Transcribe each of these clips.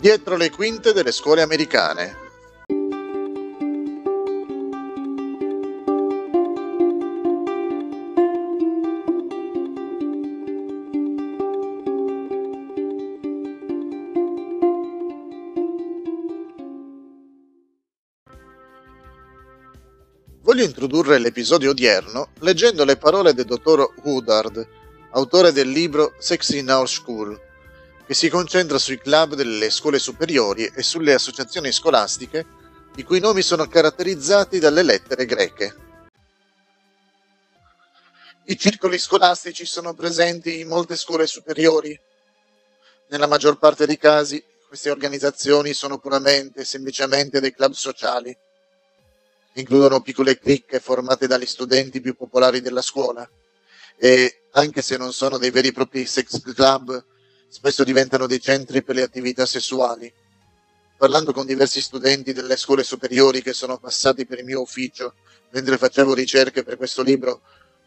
Dietro le quinte delle scuole americane. Voglio introdurre l'episodio odierno leggendo le parole del dottor Woodard, autore del libro Sex in Our School, che si concentra sui club delle scuole superiori e sulle associazioni scolastiche i cui nomi sono caratterizzati dalle lettere greche. I circoli scolastici sono presenti in molte scuole superiori. Nella maggior parte dei casi queste organizzazioni sono puramente e semplicemente dei club sociali includono piccole cricche formate dagli studenti più popolari della scuola e, anche se non sono dei veri e propri sex club, spesso diventano dei centri per le attività sessuali. Parlando con diversi studenti delle scuole superiori che sono passati per il mio ufficio mentre facevo ricerche per questo libro,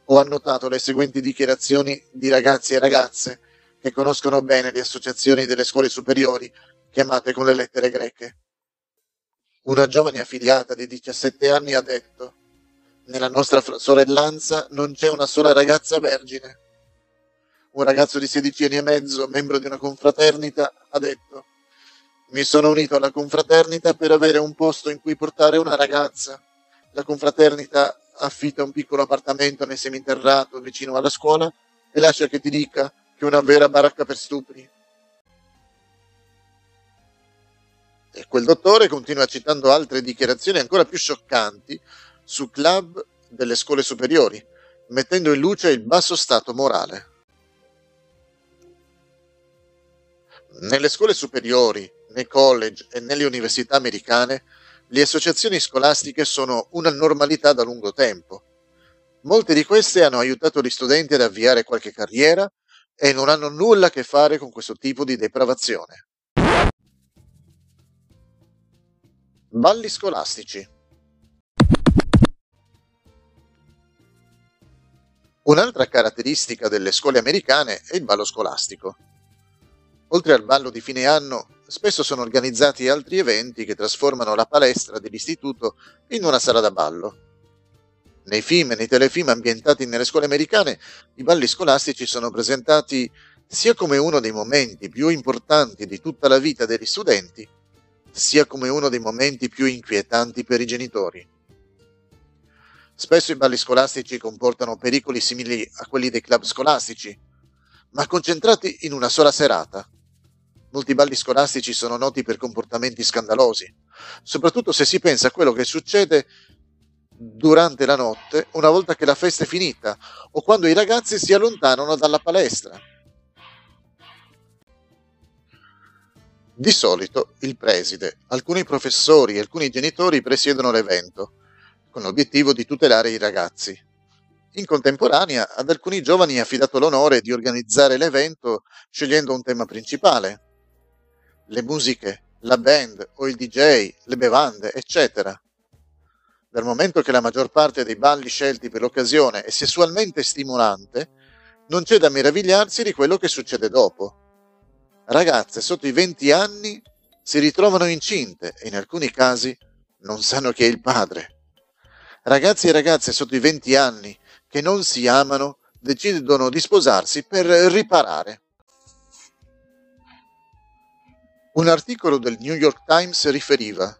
ho annotato le seguenti dichiarazioni di ragazzi e ragazze che conoscono bene le associazioni delle scuole superiori chiamate con le lettere greche. Una giovane affiliata di 17 anni ha detto nella nostra sorellanza non c'è una sola ragazza vergine. Un ragazzo di 16 anni e mezzo, membro di una confraternita, ha detto mi sono unito alla confraternita per avere un posto in cui portare una ragazza. La confraternita affitta un piccolo appartamento nel seminterrato vicino alla scuola e lascia che ti dica che è una vera baracca per stupri. E quel dottore continua citando altre dichiarazioni ancora più scioccanti su club delle scuole superiori, mettendo in luce il basso stato morale. Nelle scuole superiori, nei college e nelle università americane, le associazioni scolastiche sono una normalità da lungo tempo. Molte di queste hanno aiutato gli studenti ad avviare qualche carriera e non hanno nulla a che fare con questo tipo di depravazione. Balli scolastici. Un'altra caratteristica delle scuole americane è il ballo scolastico. Oltre al ballo di fine anno, spesso sono organizzati altri eventi che trasformano la palestra dell'istituto in una sala da ballo. Nei film e nei telefilm ambientati nelle scuole americane, i balli scolastici sono presentati sia come uno dei momenti più importanti di tutta la vita degli studenti, sia come uno dei momenti più inquietanti per i genitori. Spesso i balli scolastici comportano pericoli simili a quelli dei club scolastici, ma concentrati in una sola serata. Molti balli scolastici sono noti per comportamenti scandalosi, soprattutto se si pensa a quello che succede durante la notte, una volta che la festa è finita, o quando i ragazzi si allontanano dalla palestra. Di solito il preside, alcuni professori e alcuni genitori presiedono l'evento, con l'obiettivo di tutelare i ragazzi. In contemporanea, ad alcuni giovani è affidato l'onore di organizzare l'evento scegliendo un tema principale. Le musiche, la band o il DJ, le bevande, eccetera. Dal momento che la maggior parte dei balli scelti per l'occasione è sessualmente stimolante, non c'è da meravigliarsi di quello che succede dopo ragazze sotto i 20 anni si ritrovano incinte e in alcuni casi non sanno chi è il padre. Ragazzi e ragazze sotto i 20 anni che non si amano decidono di sposarsi per riparare. Un articolo del New York Times riferiva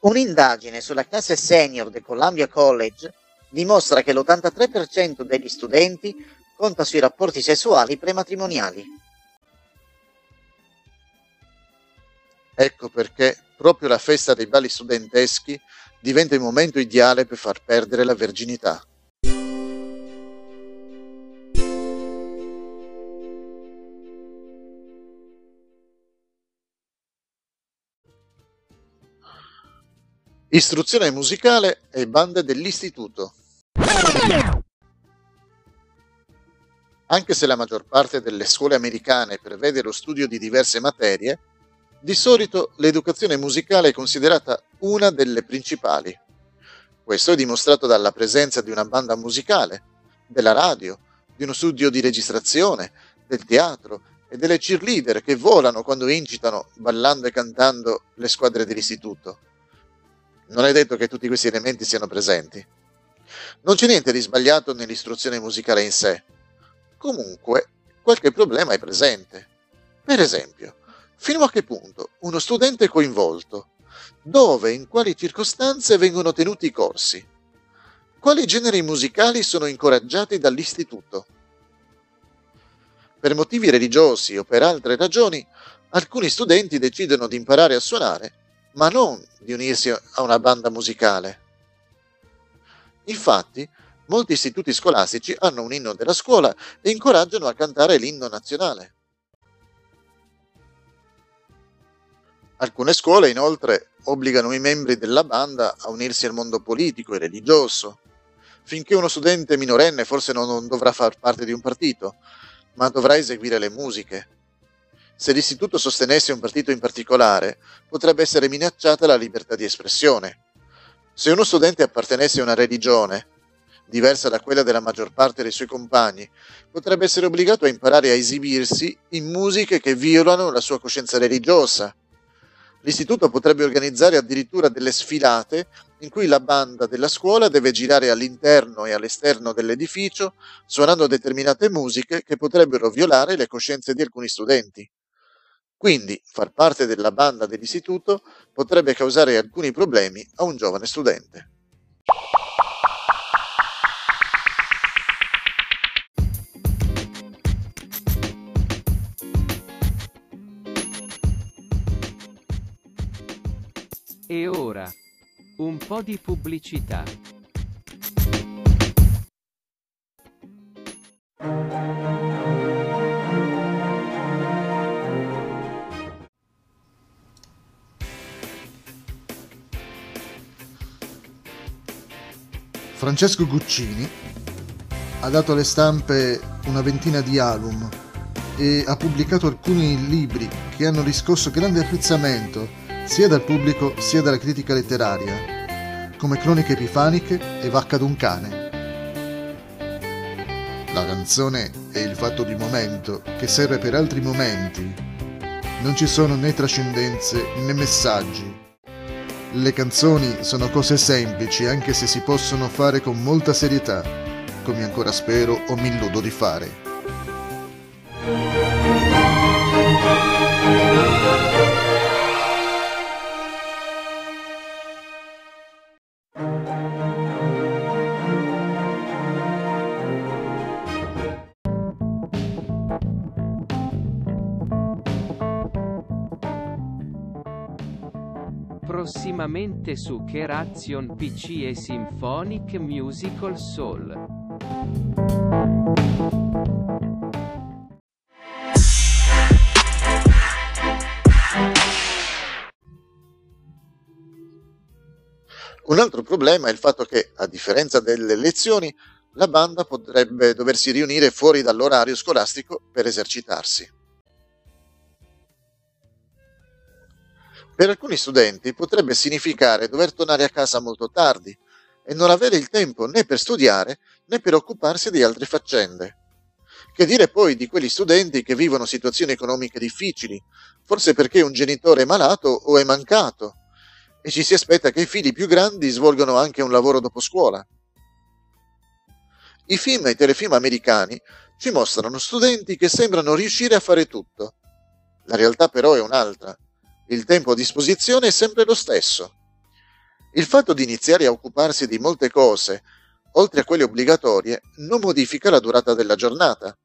Un'indagine sulla classe senior del Columbia College dimostra che l'83% degli studenti conta sui rapporti sessuali prematrimoniali. Ecco perché proprio la festa dei balli studenteschi diventa il momento ideale per far perdere la verginità. Istruzione musicale e bande dell'istituto. Anche se la maggior parte delle scuole americane prevede lo studio di diverse materie, di solito l'educazione musicale è considerata una delle principali. Questo è dimostrato dalla presenza di una banda musicale, della radio, di uno studio di registrazione, del teatro e delle cheerleader che volano quando incitano, ballando e cantando, le squadre dell'istituto. Non è detto che tutti questi elementi siano presenti. Non c'è niente di sbagliato nell'istruzione musicale in sé. Comunque, qualche problema è presente. Per esempio, fino a che punto uno studente è coinvolto? Dove e in quali circostanze vengono tenuti i corsi? Quali generi musicali sono incoraggiati dall'istituto? Per motivi religiosi o per altre ragioni, alcuni studenti decidono di imparare a suonare, ma non di unirsi a una banda musicale. Infatti, molti istituti scolastici hanno un inno della scuola e incoraggiano a cantare l'inno nazionale. Alcune scuole, inoltre, obbligano i membri della banda a unirsi al mondo politico e religioso. Finché uno studente minorenne forse non dovrà far parte di un partito, ma dovrà eseguire le musiche. Se l'istituto sostenesse un partito in particolare, potrebbe essere minacciata la libertà di espressione. Se uno studente appartenesse a una religione, diversa da quella della maggior parte dei suoi compagni, potrebbe essere obbligato a imparare a esibirsi in musiche che violano la sua coscienza religiosa L'istituto potrebbe organizzare addirittura delle sfilate in cui la banda della scuola deve girare all'interno e all'esterno dell'edificio suonando determinate musiche che potrebbero violare le coscienze di alcuni studenti. Quindi far parte della banda dell'istituto potrebbe causare alcuni problemi a un giovane studente. E ora, un po' di pubblicità. Francesco Guccini ha dato alle stampe una ventina di album e ha pubblicato alcuni libri che hanno riscosso grande apprezzamento sia dal pubblico sia dalla critica letteraria, come Croniche Epifaniche e Vacca d'un cane. La canzone è il fatto di momento che serve per altri momenti. Non ci sono né trascendenze né messaggi. Le canzoni sono cose semplici anche se si possono fare con molta serietà, come ancora spero o mi illudo di fare. Prossimamente su Keration PC e Symphonic Musical Soul. Un altro problema è il fatto che, a differenza delle lezioni, la banda potrebbe doversi riunire fuori dall'orario scolastico per esercitarsi. Per alcuni studenti potrebbe significare dover tornare a casa molto tardi e non avere il tempo né per studiare né per occuparsi di altre faccende. Che dire poi di quegli studenti che vivono situazioni economiche difficili, forse perché un genitore è malato o è mancato, e ci si aspetta che i figli più grandi svolgano anche un lavoro dopo scuola. I film e i telefilm americani ci mostrano studenti che sembrano riuscire a fare tutto. La realtà però è un'altra il tempo a disposizione è sempre lo stesso. Il fatto di iniziare a occuparsi di molte cose, oltre a quelle obbligatorie, non modifica la durata della giornata.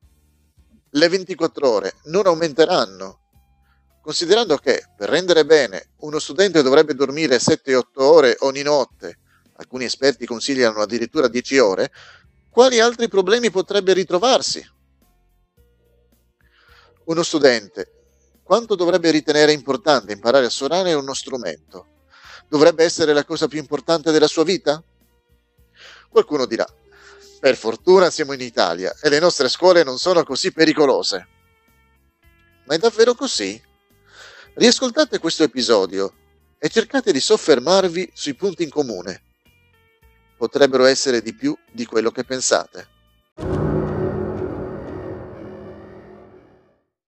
Le 24 ore non aumenteranno. Considerando che, per rendere bene, uno studente dovrebbe dormire 7-8 ore ogni notte, alcuni esperti consigliano addirittura 10 ore, quali altri problemi potrebbe ritrovarsi? Uno studente quanto dovrebbe ritenere importante imparare a suonare uno strumento? Dovrebbe essere la cosa più importante della sua vita? Qualcuno dirà, per fortuna siamo in Italia e le nostre scuole non sono così pericolose. Ma è davvero così? Riascoltate questo episodio e cercate di soffermarvi sui punti in comune. Potrebbero essere di più di quello che pensate.